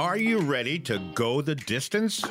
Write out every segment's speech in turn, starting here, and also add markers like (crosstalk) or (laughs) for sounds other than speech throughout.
Are you ready to go the distance?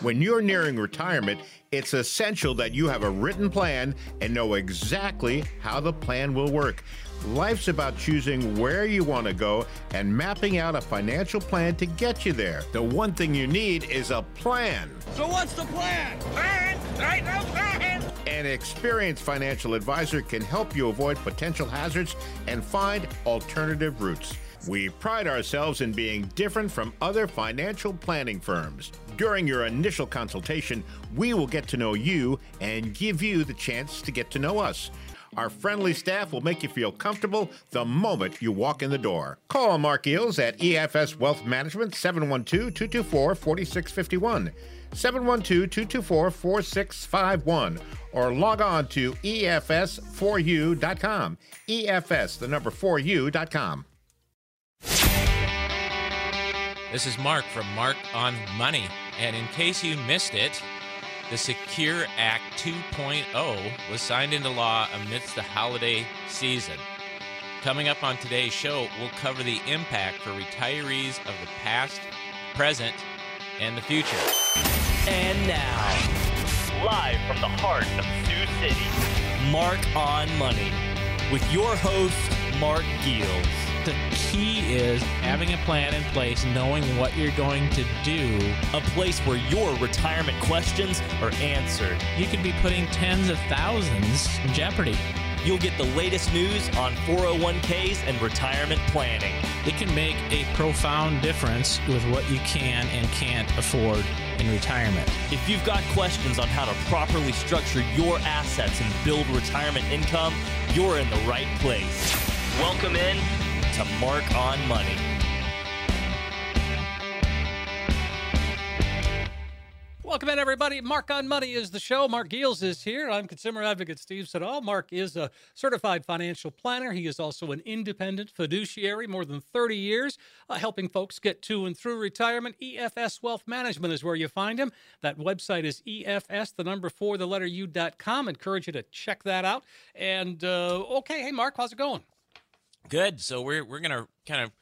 When you're nearing retirement, it's essential that you have a written plan and know exactly how the plan will work. Life's about choosing where you want to go and mapping out a financial plan to get you there. The one thing you need is a plan. So what's the plan? Plan? Right, no plan. An experienced financial advisor can help you avoid potential hazards and find alternative routes. We pride ourselves in being different from other financial planning firms. During your initial consultation, we will get to know you and give you the chance to get to know us. Our friendly staff will make you feel comfortable the moment you walk in the door. Call Marc Geels at EFS Wealth Management 712 224 4651. 712 224 4651 or log on to EFS4U.com. EFS, the number 4U.com. This is Marc from Marc on Money. And in case you missed it, the Secure Act 2.0 was signed into law amidst the holiday season. Coming up on today's show, we'll cover the impact for retirees of the past, present, and the future. And now, live from the heart of Sioux City, Marc on Money with your host, Marc Geels. The key is having a plan in place, knowing what you're going to do. A place where your retirement questions are answered. You could be putting tens of thousands in jeopardy. You'll get the latest news on 401ks and retirement planning. It can make a profound difference with what you can and can't afford in retirement. If you've got questions on how to properly structure your assets and build retirement income, you're in the right place. Welcome in to Marc on Money. Welcome in, everybody. Marc on Money is the show. Marc Geels is here. I'm consumer advocate Steve Siddall. Marc is a certified financial planner. He is also an independent fiduciary, more than 30 years, uh, helping folks get to and through retirement. EFS Wealth Management is where you find him. That website is EFS, the number four, the letter U.com. Encourage you to check that out. And uh, okay, hey, Marc, how's it going? Good. So we're we're gonna kind of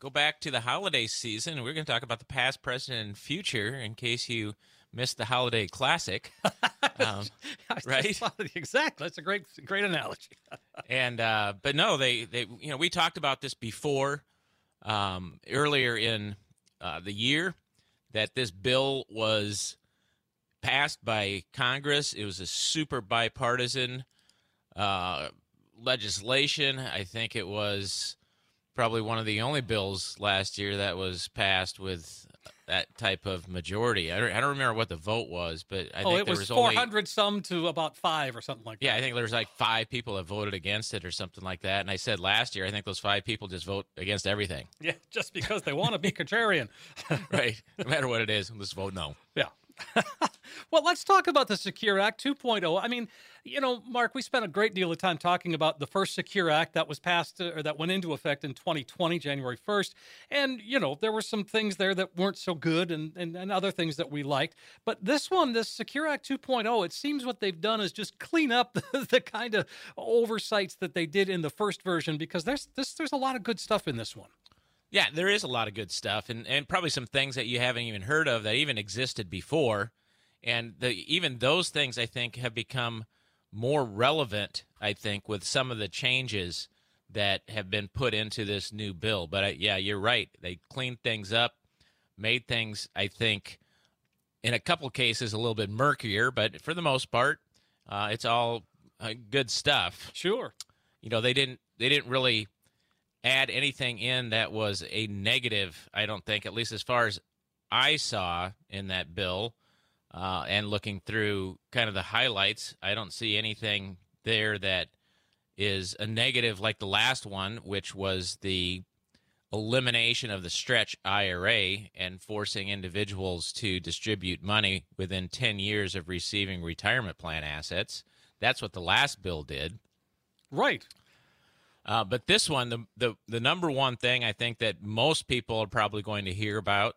go back to the holiday season. We're gonna talk about the past, present, and future in case you missed the holiday classic. (laughs) Um, right? exactly. That's a great great analogy. (laughs) and uh, but no, they they you know we talked about this before um, earlier in uh, the year that this bill was passed by Congress. It was a super bipartisan uh, legislation. I think it was probably one of the only bills last year that was passed with that type of majority. I don't, I don't remember what the vote was, but I oh, think it there was, was 400 only some to about five or something like yeah, that. Yeah, I think there was like five people that voted against it or something like that. And I said last year, I think those five people just vote against everything. (laughs) Yeah, just because they want to be contrarian. (laughs) right, no matter what it is, let's vote no. Yeah. (laughs) well, let's talk about the Secure Act 2.0. I mean, you know, Marc, we spent a great deal of time talking about the first Secure Act that was passed uh, or that went into effect in 2020, January 1st. And, you know, there were some things there that weren't so good and, and, and other things that we liked. But this one, this Secure Act 2.0, it seems what they've done is just clean up (laughs) the, the kind of oversights that they did in the first version because there's, this, there's a lot of good stuff in this one. Yeah, there is a lot of good stuff, and, and probably some things that you haven't even heard of that even existed before, and the, even those things I think have become more relevant. I think with some of the changes that have been put into this new bill. But I, yeah, you're right. They cleaned things up, made things I think in a couple cases a little bit murkier, but for the most part, uh, it's all uh, good stuff. Sure. You know, they didn't they didn't really add anything in that was a negative, I don't think, at least as far as I saw in that bill. Uh, and looking through kind of the highlights, I don't see anything there that is a negative like the last one, which was the elimination of the stretch IRA and forcing individuals to distribute money within 10 years of receiving retirement plan assets. That's what the last bill did. Right. Uh, but this one, the, the the number one thing I think that most people are probably going to hear about,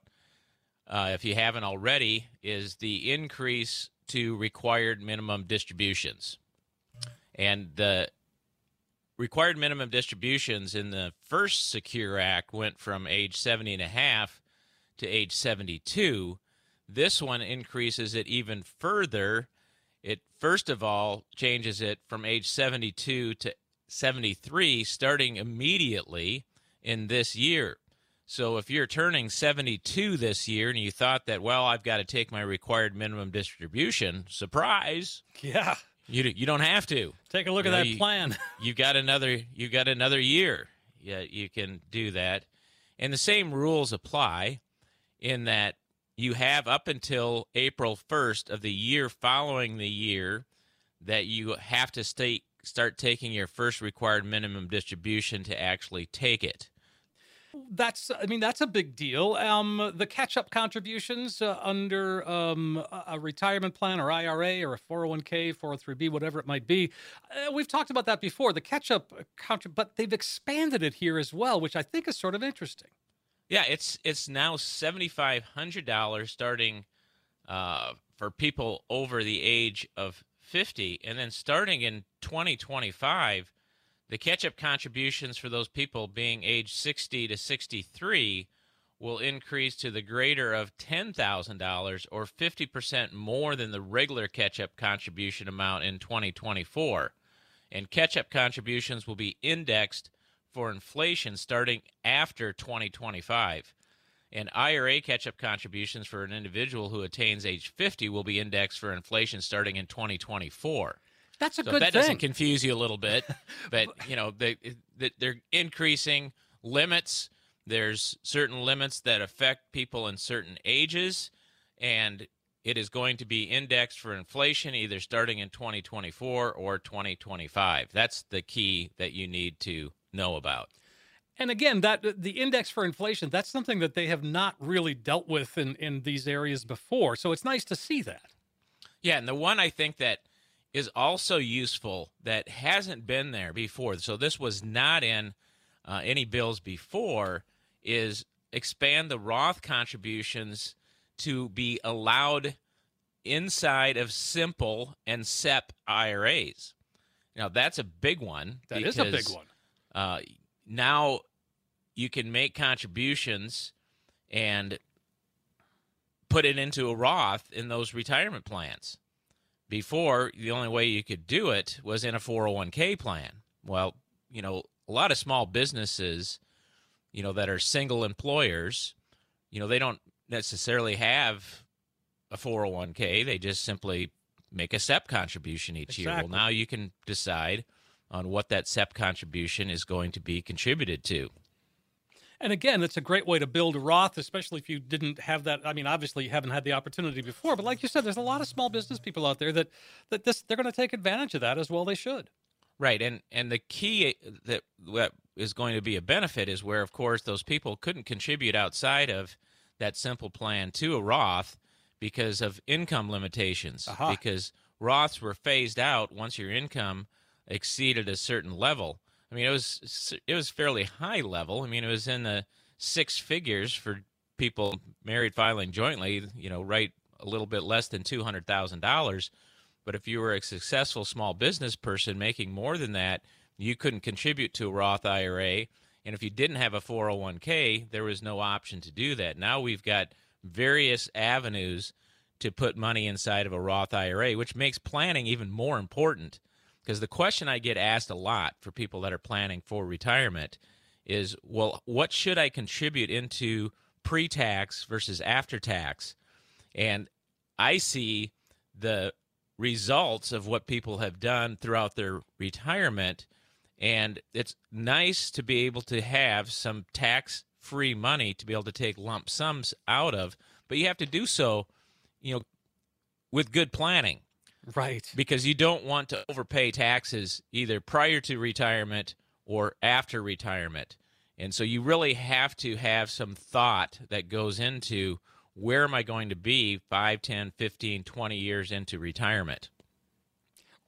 uh, if you haven't already, is the increase to required minimum distributions. And the required minimum distributions in the first Secure Act went from age 70 and a half to age 72. This one increases it even further. It first of all changes it from age 72 to 73, starting immediately in this year. So if you're turning 72 this year and you thought that, well, I've got to take my required minimum distribution, surprise. Yeah. You, you don't have to. Take a look You at know, that you- plan. you've got another you got another year. Yeah, you can do that. And the same rules apply in that you have up until April 1st of the year following the year that you have to stay, start taking your first required minimum distribution to actually take it. That's, I mean, that's a big deal. Um, the catch-up contributions uh, under um, a retirement plan or IRA or a 401k, 403b, whatever it might be. Uh, we've talked about that before. The catch-up, contra- but they've expanded it here as well, which I think is sort of interesting. Yeah, it's it's now seventy five hundred dollars starting uh, for people over the age of fifty, and then starting in twenty twenty five, the catch up contributions for those people being age sixty to sixty three will increase to the greater of ten thousand dollars or fifty percent more than the regular catch up contribution amount in twenty twenty four, and catch up contributions will be indexed for inflation starting after 2025. And IRA catch up contributions for an individual who attains age 50 will be indexed for inflation starting in 2024. That's a So good that thing. doesn't confuse you a little bit, (laughs) but you know they they're increasing limits. There's certain limits that affect people in certain ages, and it is going to be indexed for inflation either starting in 2024 or 2025. That's the key that you need to know about. And again, that the index for inflation, that's something that they have not really dealt with in, in these areas before. So it's nice to see that. Yeah, and the one I think that is also useful that hasn't been there before, so this was not in uh, any bills before, is expand the Roth contributions to be allowed inside of simple and SEP IRAs. Now that's a big one. That is a big one. Uh, now you can make contributions and put it into a Roth in those retirement plans. Before, the only way you could do it was in a 401k plan. Well, you know, a lot of small businesses, you know, that are single employers, you know, they don't necessarily have a 401k. They just simply make a SEP contribution each year. Well, now you can decide on what that SEP contribution is going to be contributed to. And again, it's a great way to build a Roth, especially if you didn't have that. I mean, obviously you haven't had the opportunity before, but like you said, there's a lot of small business people out there that that this they're going to take advantage of that as well. They should. Right, and and the key uh, that that is going to be a benefit is where, of course, those people couldn't contribute outside of that simple plan to a Roth because of income limitations. Aha. Because Roths were phased out once your income exceeded a certain level. I mean, it was it was fairly high level. I mean, it was in the six figures for people married filing jointly. You know, right a little bit less than two hundred thousand dollars. But if you were a successful small business person making more than that, you couldn't contribute to a Roth IRA. And if you didn't have a 401k, there was no option to do that. Now we've got various avenues to put money inside of a Roth IRA, which makes planning even more important. Because the question I get asked a lot for people that are planning for retirement is, well, what should I contribute into pre tax versus after tax? And I see the results of what people have done throughout their retirement. And it's nice to be able to have some tax free money to be able to take lump sums out of, but you have to do so, you know, with good planning Right. because you don't want to overpay taxes either prior to retirement or after retirement. And so you really have to have some thought that goes into where am I going to be 5, 10, 15, 20 years into retirement.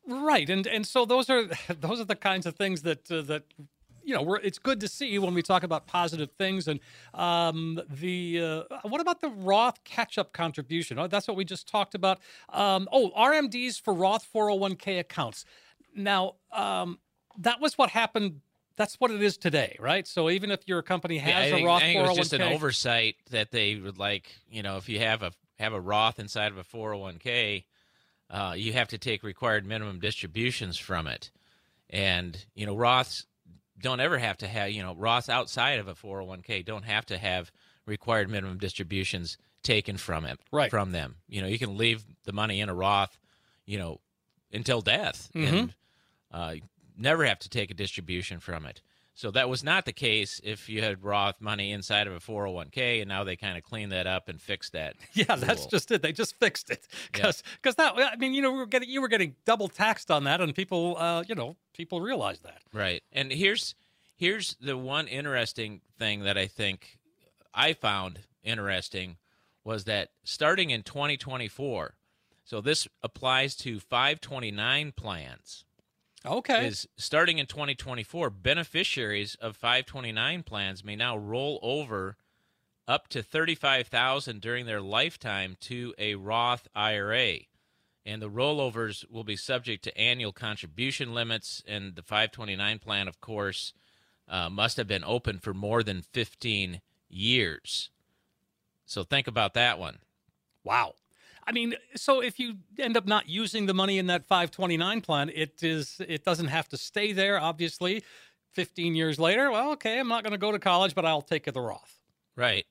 Right, and and so those are (laughs) those are the kinds of things that uh, that you know we're, it's good to see when we talk about positive things and um, the uh, what about the Roth catch-up contribution? Oh, that's what we just talked about. Um, oh, RMDs for Roth 401k accounts. Now, um, that was what happened. That's what it is today, right? So even if your company has Yeah, I a think, Roth I think it was just an oversight that they would like. You know, if you have a have a Roth inside of a 401k, uh, you have to take required minimum distributions from it, and you know Roths don't ever have to have you know Roth outside of a 401k don't have to have required minimum distributions taken from it Right. from them. You know, you can leave the money in a Roth, you know, until death, Mm-hmm. and uh, never have to take a distribution from it. So that was not the case if you had Roth money inside of a 401k, and now they kind of cleaned that up and fixed that. (laughs) Yeah, that's rule. just it. They just fixed it because because that. I mean, you know, we were getting you were getting double taxed on that, and people, uh, you know, people realized that. Right. And here's here's the one interesting thing that I think I found interesting was that starting in 2024, so this applies to 529 plans. Okay. Is starting in 2024, beneficiaries of 529 plans may now roll over up to 35,000 during their lifetime to a Roth IRA. And the rollovers will be subject to annual contribution limits and the 529 plan of course uh, must have been open for more than 15 years. So think about that one. Wow. I mean, so if you end up not using the money in that 529 plan, it is it doesn't have to stay there. Obviously, 15 years later, well, okay, I'm not going to go to college, but I'll take it the Roth. Right.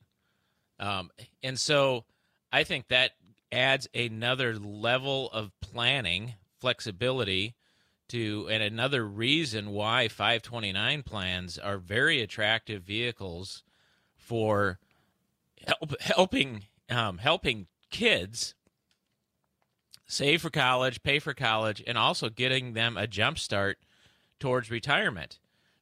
Um, and so I think that adds another level of planning flexibility to, and another reason why 529 plans are very attractive vehicles for help, helping um, helping kids save for college, pay for college, and also getting them a jump start towards retirement.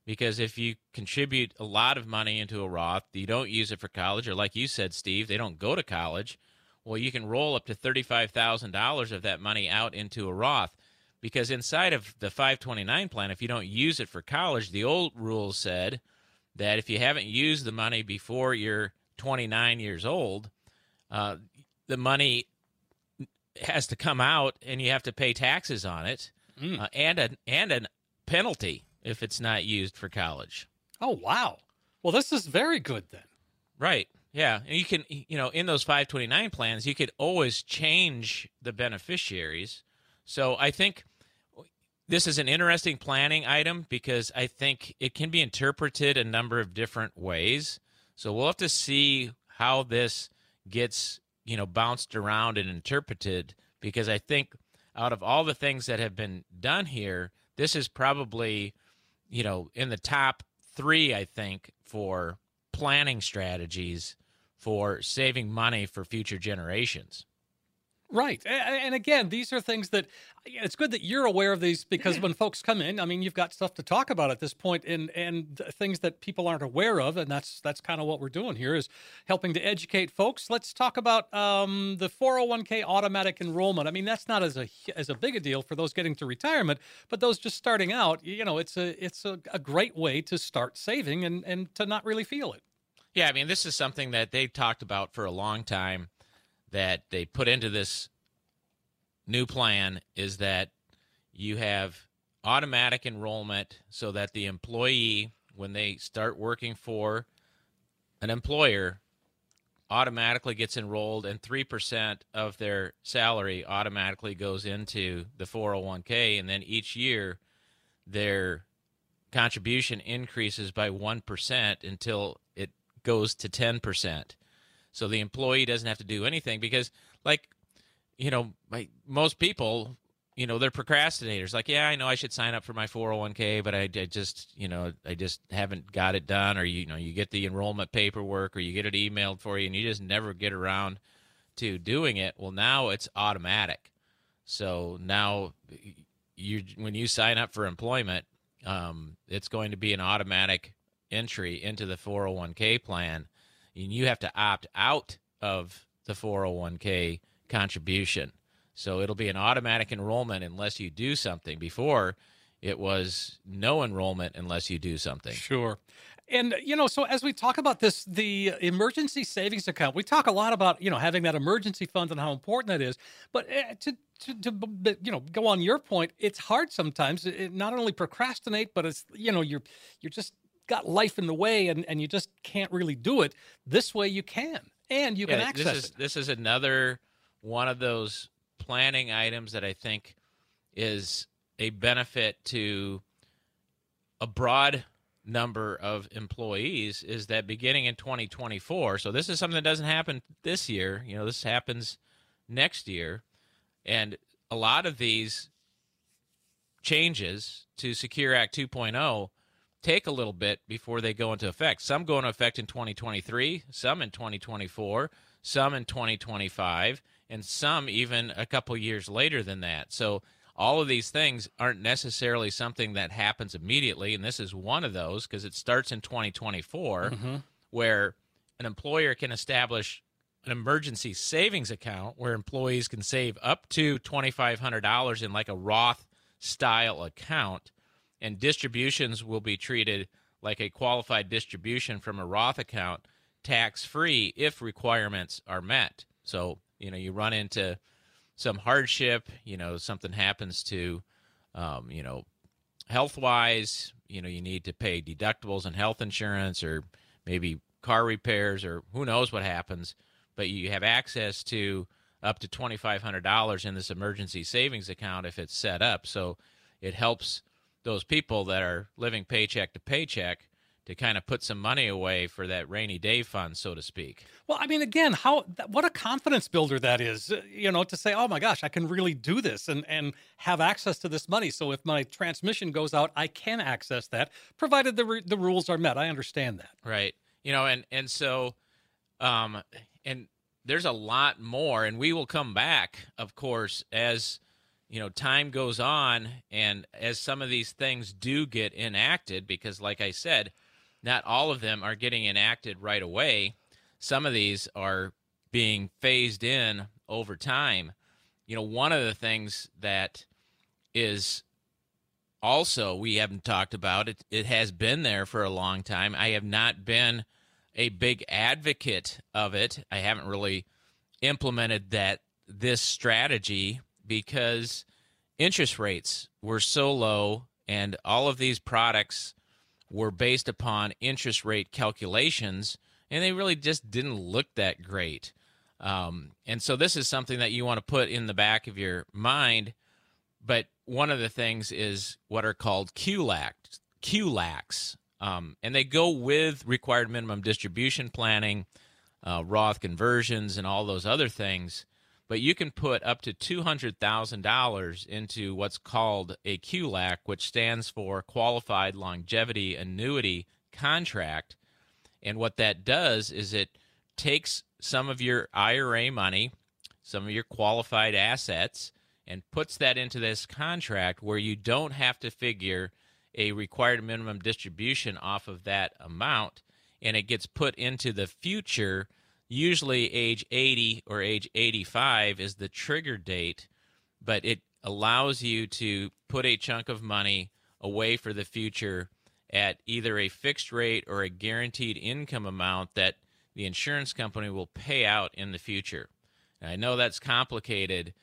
Because if you contribute a lot of money into a Roth, you don't use it for college, or like you said, Steve, they don't go to college. Well, you can roll up to thirty-five thousand dollars of that money out into a Roth. Because inside of the 529 plan, if you don't use it for college, the old rules said that if you haven't used the money before you're 29 years old, uh, the money has to come out and you have to pay taxes on it uh, and a and a penalty if it's not used for college. Oh, wow. Well, this is very good then. Right. Yeah. And you can you know in those 529 plans you could always change the beneficiaries. So I think this is an interesting planning item because I think it can be interpreted a number of different ways. So we'll have to see how this gets, you know, bounced around and interpreted because I think out of all the things that have been done here, this is probably, you know, in the top 3 I think for planning strategies for saving money for future generations. Right. And again, these are things that it's good that you're aware of these because (clears throat) when folks come in, I mean, you've got stuff to talk about at this point and and things that people aren't aware of and that's that's kind of what we're doing here is helping to educate folks. Let's talk about um, the 401k automatic enrollment. I mean, that's not as a as a big a deal for those getting to retirement, but those just starting out, you know, it's a it's a, a great way to start saving and and to not really feel it. Yeah, I mean, this is something that they've talked about for a long time that they put into this new plan is that you have automatic enrollment so that the employee, when they start working for an employer, automatically gets enrolled and 3% of their salary automatically goes into the 401k. And then each year, their contribution increases by 1% until it goes to 10%. So the employee doesn't have to do anything because, like, you know, most people, you know, they're procrastinators. Like, yeah, I know I should sign up for my 401k, but I, I just, you know, I just haven't got it done. Or, you know, you get the enrollment paperwork or you get it emailed for you and you just never get around to doing it. Well, now it's automatic. So now you, when you sign up for employment, um, it's going to be an automatic entry into the 401k plan, and you have to opt out of the 401k contribution. So it'll be an automatic enrollment unless you do something. Before, it was no enrollment unless you do something. Sure. And you know, so as we talk about this, the emergency savings account, we talk a lot about you know having that emergency fund and how important that is. But uh, to, to, to you know go on your point, it's hard sometimes. It, not only procrastinate, but it's you know you're you're just got life in the way, and and you just can't really do it. This way, you can, and you yeah, can access this is, it. This is another one of those planning items that I think is a benefit to a broad number of employees is that beginning in 2024 so this is something that doesn't happen this year you know this happens next year and a lot of these changes to secure act 2.0 take a little bit before they go into effect some go into effect in 2023 some in 2024 some in 2025 and some even a couple years later than that so all of these things aren't necessarily something that happens immediately. And this is one of those because it starts in 2024, mm-hmm. where an employer can establish an emergency savings account where employees can save up to $2,500 in like a Roth style account. And distributions will be treated like a qualified distribution from a Roth account, tax free if requirements are met. So, you know, you run into some hardship, you know, something happens to, um, you know, health wise, you know, you need to pay deductibles and health insurance or maybe car repairs or who knows what happens, but you have access to up to $2,500 in this emergency savings account if it's set up. So it helps those people that are living paycheck to paycheck to kind of put some money away for that rainy day fund, so to speak. Well, I mean, again, how what a confidence builder that is, uh, you know, to say, "Oh my gosh, I can really do this and and have access to this money." So if my transmission goes out, I can access that, provided the the rules are met. I understand that. Right. You know, and and so, um, and there's a lot more, and we will come back, of course, as you know time goes on and as some of these things do get enacted because like i said not all of them are getting enacted right away. Some of these are being phased in over time. You know, one of the things that is also we haven't talked about it it has been there for a long time. I have not been a big advocate of it. I haven't really implemented that this strategy because interest rates were so low and all of these products were based upon interest rate calculations, and they really just didn't look that great. Um, and so this is something that you want to put in the back of your mind. But one of the things is what are called QLACs, QLACs, um, and they go with required minimum distribution planning, uh, Roth conversions, and all those other things but you can put up to $200,000 into what's called a QLAC, which stands for Qualified Longevity Annuity Contract. And what that does is it takes some of your IRA money, some of your qualified assets, and puts that into this contract where you don't have to figure a required minimum distribution off of that amount. And it gets put into the future usually age 80 or age 85 is the trigger date, but it allows you to put a chunk of money away for the future at either a fixed rate or a guaranteed income amount that the insurance company will pay out in the future. I know that's complicated,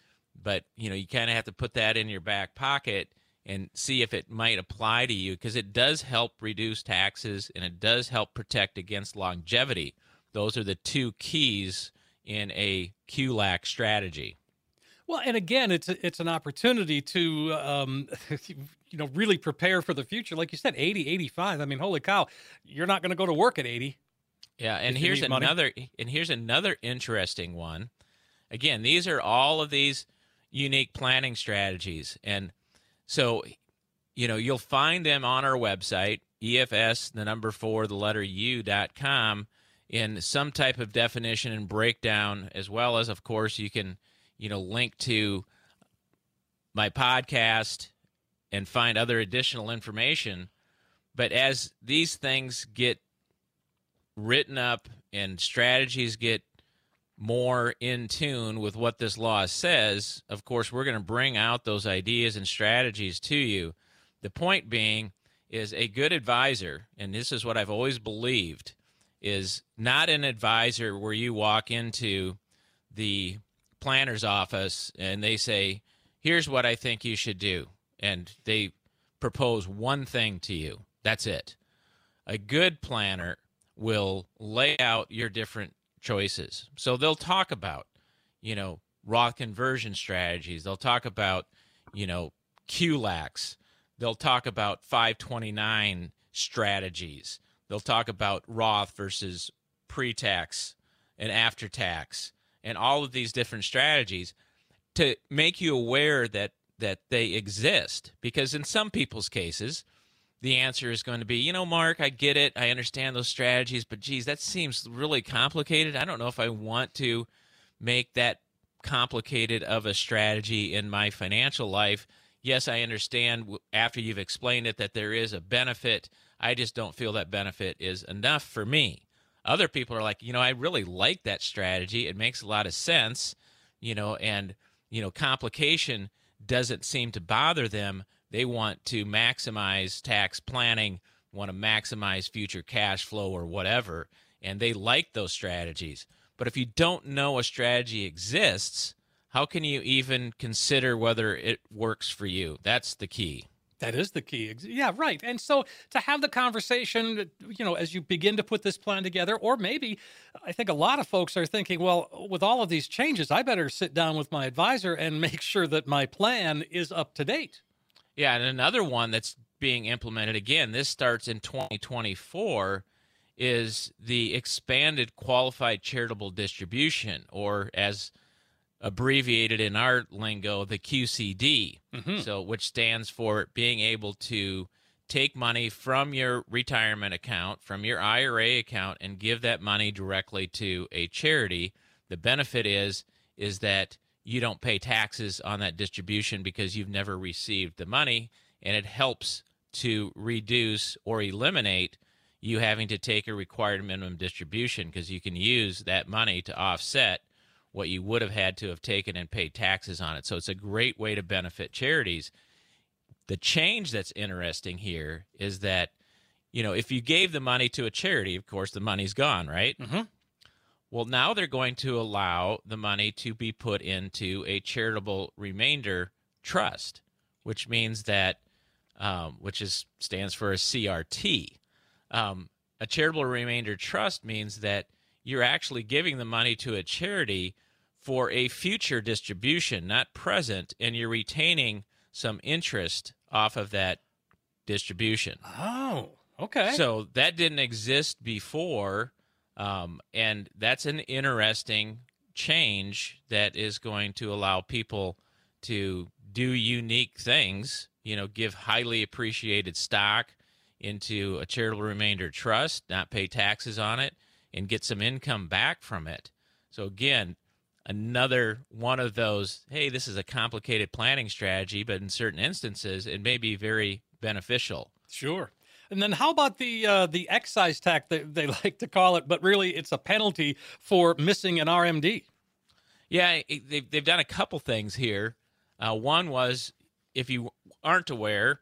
but you know, you kind of have to put that in your back pocket and see if it might apply to you because it does help reduce taxes and it does help protect against longevity. Those are the two keys in a QLAC strategy. Well, and again, it's a, it's an opportunity to um, (laughs) you know really prepare for the future. Like you said, 80, 85. I mean, holy cow, you're not going to go to work at 80. Yeah, and here's another money. and here's another interesting one. Again, these are all of these unique planning strategies, and so you know you'll find them on our website, EFS the number four the letter U dot com in some type of definition and breakdown, as well as, of course, you can, you know, link to my podcast and find other additional information. But as these things get written up and strategies get more in tune with what this law says, of course, we're going to bring out those ideas and strategies to you. The point being is a good advisor, and this is what I've always believed, is not an advisor where you walk into the planner's office and they say, Here's what I think you should do. And they propose one thing to you. That's it. A good planner will lay out your different choices. So they'll talk about, you know, Roth conversion strategies. They'll talk about, you know, QLACs. They'll talk about 529 strategies. They'll talk about Roth versus pre tax and after tax and all of these different strategies to make you aware that that they exist. Because in some people's cases the answer is going to be you know marc i get it. I understand those strategies but geez that seems really complicated. I don't know if i want to make that complicated of a strategy in my financial life. Yes i understand after you've explained it that there is a benefit i just don't feel that benefit is enough for me other people are like you know i really like that strategy it makes a lot of sense you know and you know, complication doesn't seem to bother them. They want to maximize tax planning, want to maximize future cash flow or whatever, and they like those strategies. But if you don't know a strategy exists, how can you even consider whether it works for you? That's the key. That is the key. Yeah, right. And so to have the conversation, you know, as you begin to put this plan together, or maybe I think a lot of folks are thinking, well, with all of these changes, I better sit down with my advisor and (laughs) make sure that my plan is up to date. Yeah. And another one that's being implemented again, this starts in 2024, is the expanded qualified charitable distribution, or as abbreviated in our lingo the QCD, mm-hmm. so which stands for being able to take money from your retirement account, from your IRA account and give that money directly to a charity. The benefit is is that you don't pay taxes on that distribution because you've never received the money and it helps to reduce or eliminate you having to take a required minimum distribution because you can use that money to offset what you would have had to have taken and paid taxes on it. So it's a great way to benefit charities. The change that's interesting here is that, you know, if you gave the money to a charity, of course, the money's gone, right? Mm-hmm. Well, now they're going to allow the money to be put into a charitable remainder trust, which means that, um, which is stands for a CRT. Um, a charitable remainder trust means that you're actually giving the money to a charity for a future distribution, not present, and you're retaining some interest off of that distribution. Oh, okay. So that didn't exist before, um, and that's an interesting change that is going to allow people to do unique things. You know, give highly appreciated stock into a charitable remainder trust, not pay taxes on it, and get some income back from it. So again, another one of those, hey, this is a complicated planning strategy, but in certain instances it may be very beneficial. Sure. And then how about the uh, the excise tax that they (laughs) like to call it, but really it's a penalty for missing an RMD? Yeah, they've, they've done a couple things here. Uh, one was if you aren't aware,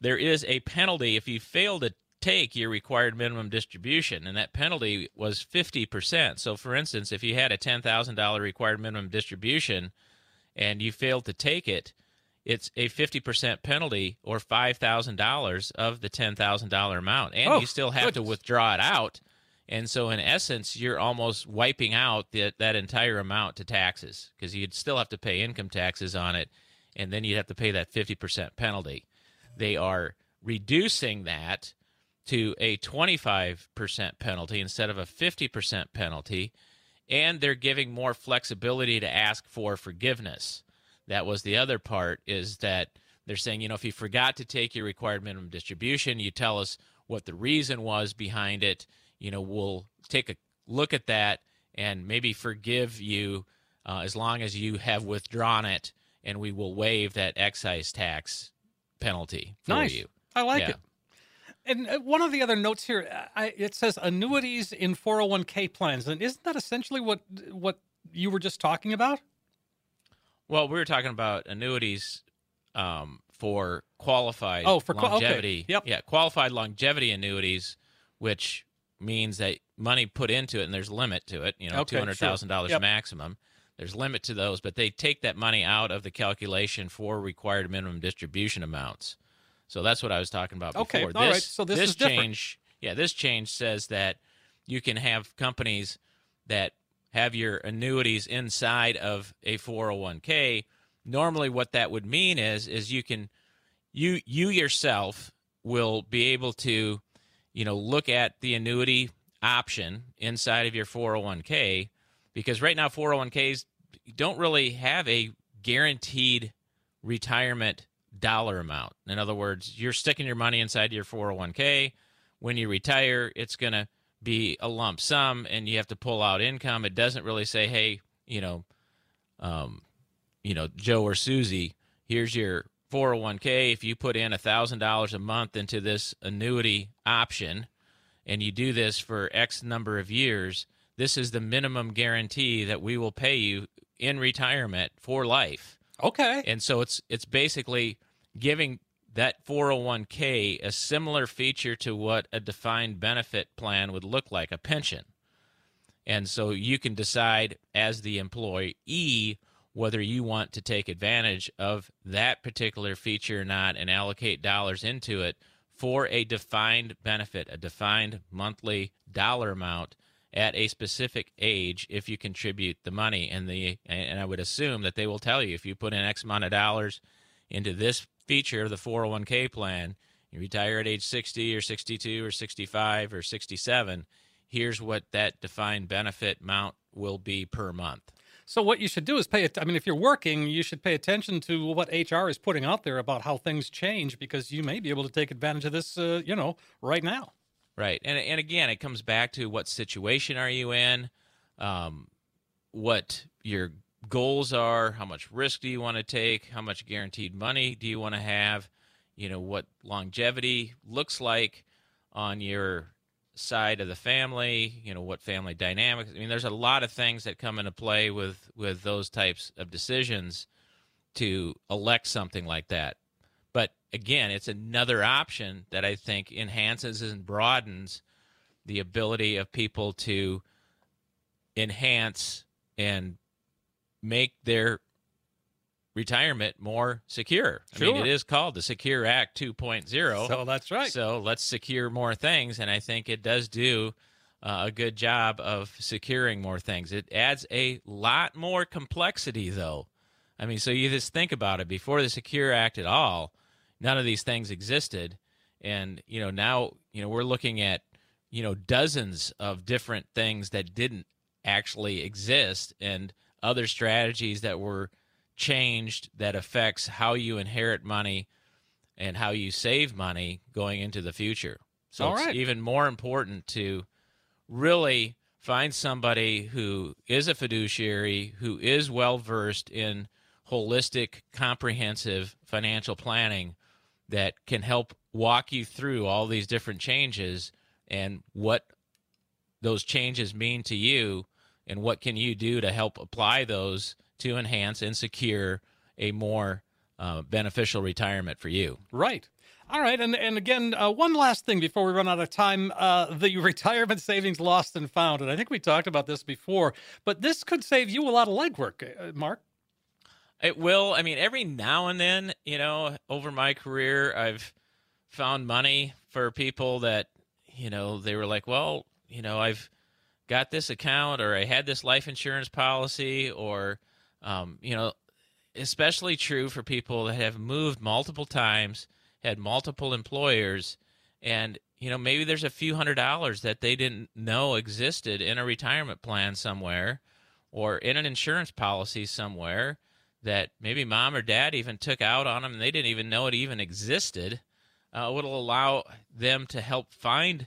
there is a penalty if you fail to take your required minimum distribution, and that penalty was 50%. So, for instance, if you had a $10,000 required minimum distribution and you failed to take it, it's a 50% penalty or $5,000 of the $10,000 amount. And oh, you still have to withdraw it out. And so, in essence, you're almost wiping out the, that entire amount to taxes because you'd still have to pay income taxes on it. And then you'd have to pay that 50% penalty. They are reducing that to a 25% penalty instead of a 50% penalty, and they're giving more flexibility to ask for forgiveness. That was the other part is that they're saying, you know, if you forgot to take your required minimum distribution, you tell us what the reason was behind it. You know, we'll take a look at that and maybe forgive you uh, as long as you have withdrawn it, and we will waive that excise tax penalty for nice. you. I like yeah. it. And uh, one of the other notes here, uh, I, it says annuities in 401k plans, and isn't that essentially what what you were just talking about? Well, we were talking about annuities um, for qualified Oh, for qua- okay. longevity. Yep. Yeah, qualified longevity annuities, which means that money put into it and there's a limit to it, you know, Okay, $200,000 Yep. maximum. There's limit to those, but they take that money out of the calculation for required minimum distribution amounts. So that's what I was talking about Okay, before. all right, so this is different. change, yeah, this change says that you can have companies that have your annuities inside of a 401k. Normally, what that would mean is is you can you you yourself will be able to you know look at the annuity option inside of your 401k because right now 401ks don't really have a guaranteed retirement dollar amount. In other words, you're sticking your money inside your 401k. When you retire, it's going to be a lump sum and you have to pull out income. It doesn't really say, hey, you know, um, you know, Joe or Susie, here's your 401k. If you put in $1,000 a month into this annuity option and you do this for X number of years, this is the minimum guarantee that we will pay you in retirement for life. Okay. And so it's it's basically giving that 401k a similar feature to what a defined benefit plan would look like, a pension. And so you can decide as the employee whether you want to take advantage of that particular feature or not and allocate dollars into it for a defined benefit, a defined monthly dollar amount at a specific age if you contribute the money and the and I would assume that they will tell you if you put in X amount of dollars into this feature of the 401k plan, you retire at age 60 or 62 or 65 or 67, here's what that defined benefit amount will be per month. So what you should do is pay it. I mean, if you're working, you should pay attention to what HR is putting out there about how things change because you may be able to take advantage of this, uh, you know, right now. Right, and and again, it comes back to what situation are you in, um, what your goals are, how much risk do you want to take, how much guaranteed money do you want to have, you know what longevity looks like on your side of the family, you know what family dynamics. I mean, there's a lot of things that come into play with with those types of decisions to elect something like that. Again, it's another option that I think enhances and broadens the ability of people to enhance and make their retirement more secure. I mean, it is called the Secure Act 2.0. So that's right. So let's secure more things, and I think it does do uh, a good job of securing more things. It adds a lot more complexity, though. I mean, so you just think about it. Before the Secure Act at all, none of these things existed, and you know now you know we're looking at you know dozens of different things that didn't actually exist, and other strategies that were changed that affects how you inherit money and how you save money going into the future. So All it's right. even more important to really find somebody who is a fiduciary, who is well versed in holistic, comprehensive financial planning that can help walk you through all these different changes and what those changes mean to you and what can you do to help apply those to enhance and secure a more uh, beneficial retirement for you. Right. All right. And and again, uh, one last thing before we run out of time: uh, the (laughs) retirement savings lost and found. And I think we talked about this before, but this could save you a lot of legwork, uh, Marc. It will. I mean, every now and then, you know, over my career, I've found money for people that, you know, they were like, well, you know, I've got this account or I had this life insurance policy or, um, you know, especially true for people that have moved multiple times, had multiple employers, and, you know, maybe there's a few hundred dollars that they didn't know existed in a retirement plan somewhere or in an insurance policy somewhere that maybe mom or dad even took out on them and they didn't even know it even existed uh, will allow them to help find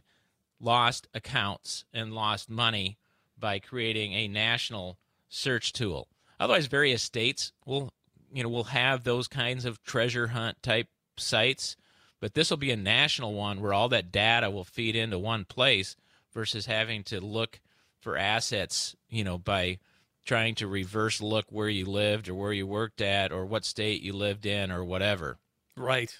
lost accounts and lost money by creating a national search tool. Otherwise, various states will you know will have those kinds of treasure hunt type sites, but this will be a national one where all that data will feed into one place versus having to look for assets, you know, by trying to reverse look where you lived or where you worked at or what state you lived in or whatever. Right.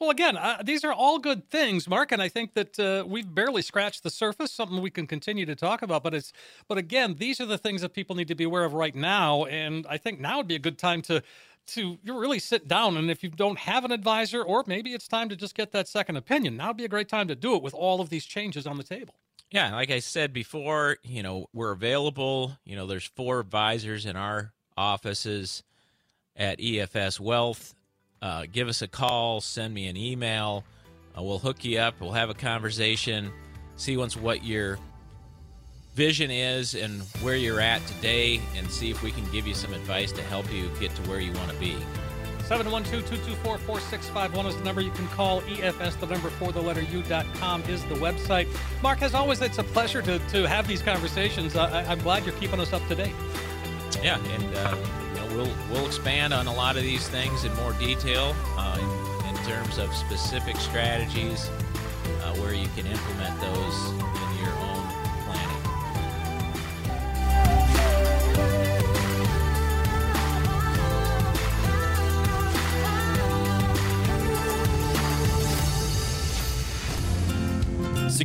Well, again, uh, these are all good things, Marc, and I think that uh, we've barely scratched the surface. Something we can continue to talk about, but it's, but again, these are the things that people need to be aware of right now, and I think now would be a good time to to really sit down. And if you don't have an advisor, or maybe it's time to just get that second opinion, now would be a great time to do it with all of these changes on the table. Yeah, like I said before, you know, we're available. You know, there's four advisors in our offices at EFS Wealth uh, give us a call, send me an email. Uh, we'll hook you up. We'll have a conversation, see once what your vision is and where you're at today, and see if we can give you some advice to help you get to where you want to be. 712-224-4651 is the number you can call. EFS, the number for the letter U.com is the website. Marc, as always, it's a pleasure to, to have these conversations. I, I'm glad you're keeping us up to date. Yeah, and uh, we'll we'll expand on a lot of these things in more detail uh, in, in, terms of specific strategies uh, where you can implement those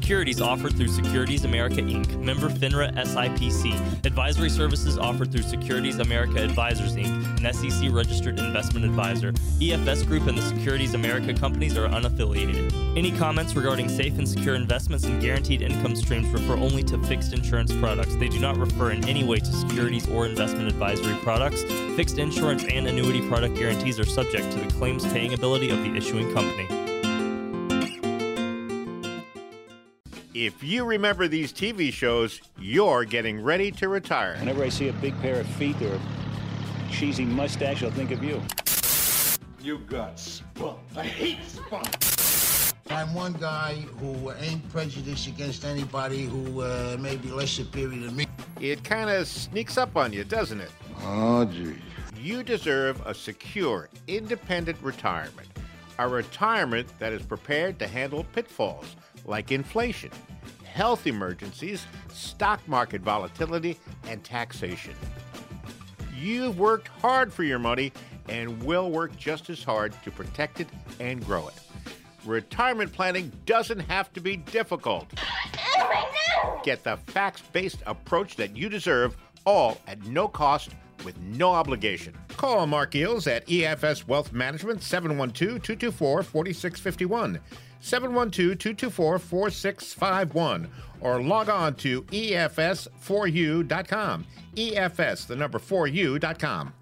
Securities offered through Securities America Inc., member FINRA SIPC. Advisory services offered through Securities America Advisors Inc., an SEC registered investment advisor. EFS Group and the Securities America companies are unaffiliated. Any comments regarding safe and secure investments and guaranteed income streams refer only to fixed insurance products. They do not refer in any way to securities or investment advisory products. Fixed insurance and annuity product guarantees are subject to the claims paying ability of the issuing company. If you remember these TV shows, you're getting ready to retire. Whenever I see a big pair of feet or a cheesy mustache, I'll think of you. You got spunk. I hate spunk. I'm one guy who ain't prejudiced against anybody who uh, may be less superior than me. It kind of sneaks up on you, doesn't it? Oh, gee. You deserve a secure, independent retirement. A retirement that is prepared to handle pitfalls like inflation, health emergencies, stock market volatility, and taxation. You've worked hard for your money and will work just as hard to protect it and grow it. Retirement planning doesn't have to be difficult. Get the facts based approach that you deserve, all at no cost with no obligation. Call Marc Geels at EFS Wealth Management 712 224 4651. 712 224 4651 or log on to EFS4U.com. EFS, the number 4U.com.